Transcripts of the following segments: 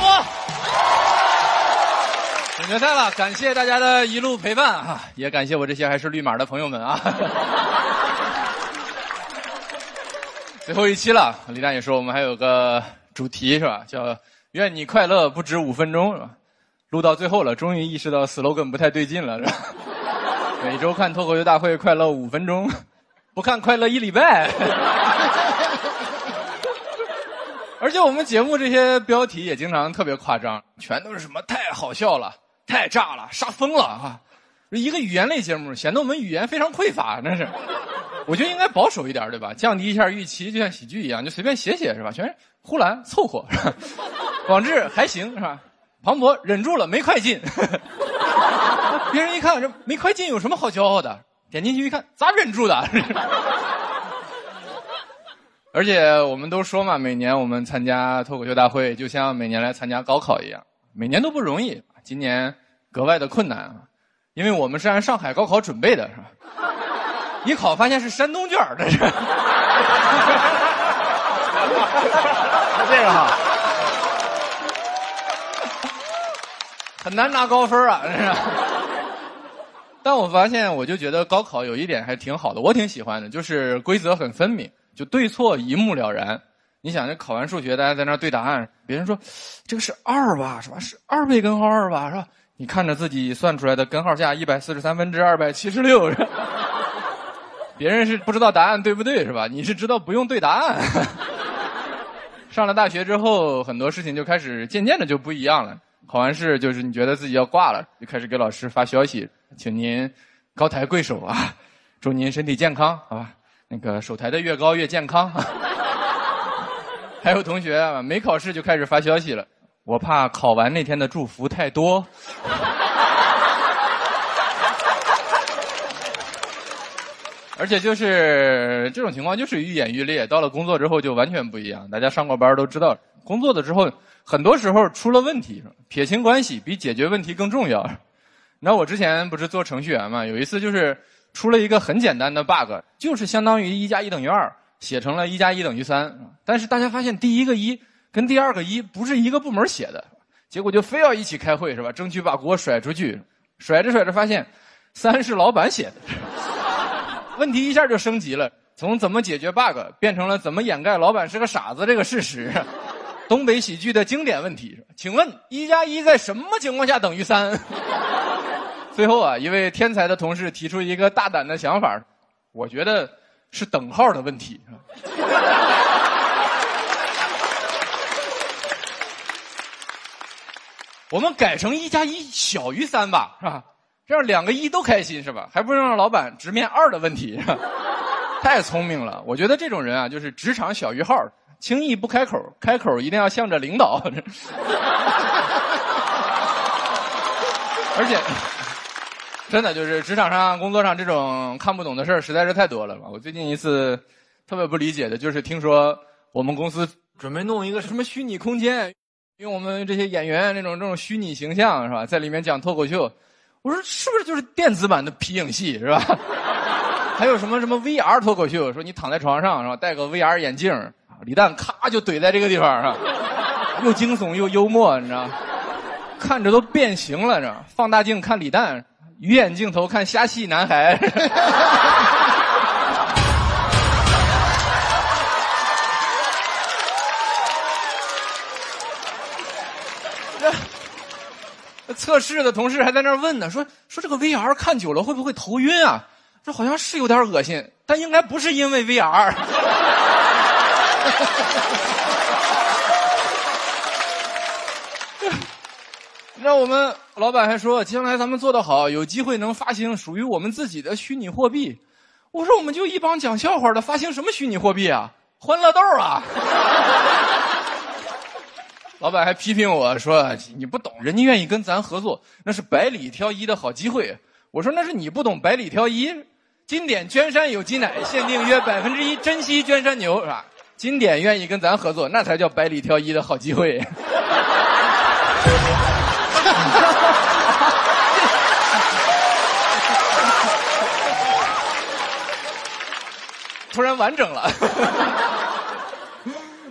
博。总决赛了，感谢大家的一路陪伴啊，也感谢我这些还是绿码的朋友们啊。最后一期了，李诞也说我们还有个主题是吧？叫“愿你快乐不止五分钟”是吧？录到最后了，终于意识到 slogan 不太对劲了是吧？每周看脱口秀大会，快乐五分钟，不看快乐一礼拜。而且我们节目这些标题也经常特别夸张，全都是什么太好笑了、太炸了、杀疯了啊！一个语言类节目，显得我们语言非常匮乏，真是。我觉得应该保守一点，对吧？降低一下预期，就像喜剧一样，就随便写写，是吧？全是呼兰凑合，是吧？广志还行，是吧？庞博忍住了，没快进。别人一看这没快进，有什么好骄傲的？点进去一看，咋忍住的？而且我们都说嘛，每年我们参加脱口秀大会，就像每年来参加高考一样，每年都不容易。今年格外的困难啊，因为我们是按上海高考准备的，是吧？一考发现是山东卷这是。这个哈，很难拿高分啊，这是。但我发现，我就觉得高考有一点还挺好的，我挺喜欢的，就是规则很分明。就对错一目了然，你想，这考完数学，大家在那对答案，别人说这个是二吧，是吧？是二倍根号二吧，是吧？你看着自己算出来的根号下一百四十三分之二百七十六，别人是不知道答案对不对，是吧？你是知道不用对答案。上了大学之后，很多事情就开始渐渐的就不一样了。考完试就是你觉得自己要挂了，就开始给老师发消息，请您高抬贵手啊，祝您身体健康，好吧？那个手抬的越高越健康，还有同学啊，没考试就开始发消息了，我怕考完那天的祝福太多。而且就是这种情况就是愈演愈烈，到了工作之后就完全不一样。大家上过班都知道，工作的之后很多时候出了问题，撇清关系比解决问题更重要。那我之前不是做程序员嘛，有一次就是。出了一个很简单的 bug，就是相当于一加一等于二，写成了一加一等于三。但是大家发现第一个一跟第二个一不是一个部门写的，结果就非要一起开会是吧？争取把锅甩出去，甩着甩着发现三是老板写的，问题一下就升级了，从怎么解决 bug 变成了怎么掩盖老板是个傻子这个事实。东北喜剧的经典问题，请问一加一在什么情况下等于三？最后啊，一位天才的同事提出一个大胆的想法，我觉得是等号的问题。我们改成一加一小于三吧，是吧？这样两个一都开心，是吧？还不让老板直面二的问题，太聪明了！我觉得这种人啊，就是职场小于号，轻易不开口，开口一定要向着领导。而且。真的就是职场上、工作上这种看不懂的事儿实在是太多了吧？我最近一次特别不理解的就是听说我们公司准备弄一个什么虚拟空间，用我们这些演员那种这种虚拟形象是吧，在里面讲脱口秀。我说是不是就是电子版的皮影戏是吧？还有什么什么 VR 脱口秀，说你躺在床上是吧，戴个 VR 眼镜，李诞咔就怼在这个地方是吧？又惊悚又幽默，你知道？看着都变形了，知道？放大镜看李诞。鱼眼镜头看虾戏男孩，测试的同事还在那问呢，说说这个 VR 看久了会不会头晕啊？这好像是有点恶心，但应该不是因为 VR。那我们老板还说，将来咱们做得好，有机会能发行属于我们自己的虚拟货币。我说，我们就一帮讲笑话的，发行什么虚拟货币啊？欢乐豆啊！老板还批评我说，你不懂，人家愿意跟咱合作，那是百里挑一的好机会。我说，那是你不懂百里挑一。经典娟山有机奶，限定约百分之一珍稀娟山牛，是吧？经典愿意跟咱合作，那才叫百里挑一的好机会。完整了，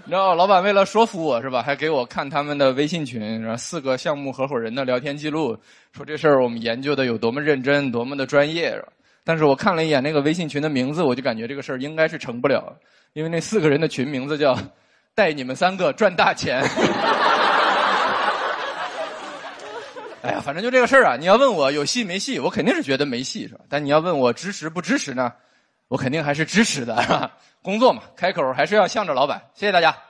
你知道老板为了说服我是吧，还给我看他们的微信群，然后四个项目合伙人的聊天记录，说这事儿我们研究的有多么认真，多么的专业。但是我看了一眼那个微信群的名字，我就感觉这个事儿应该是成不了，因为那四个人的群名字叫“带你们三个赚大钱”。哎呀，反正就这个事儿啊！你要问我有戏没戏，我肯定是觉得没戏，是吧？但你要问我支持不支持呢？我肯定还是支持的，工作嘛，开口还是要向着老板。谢谢大家。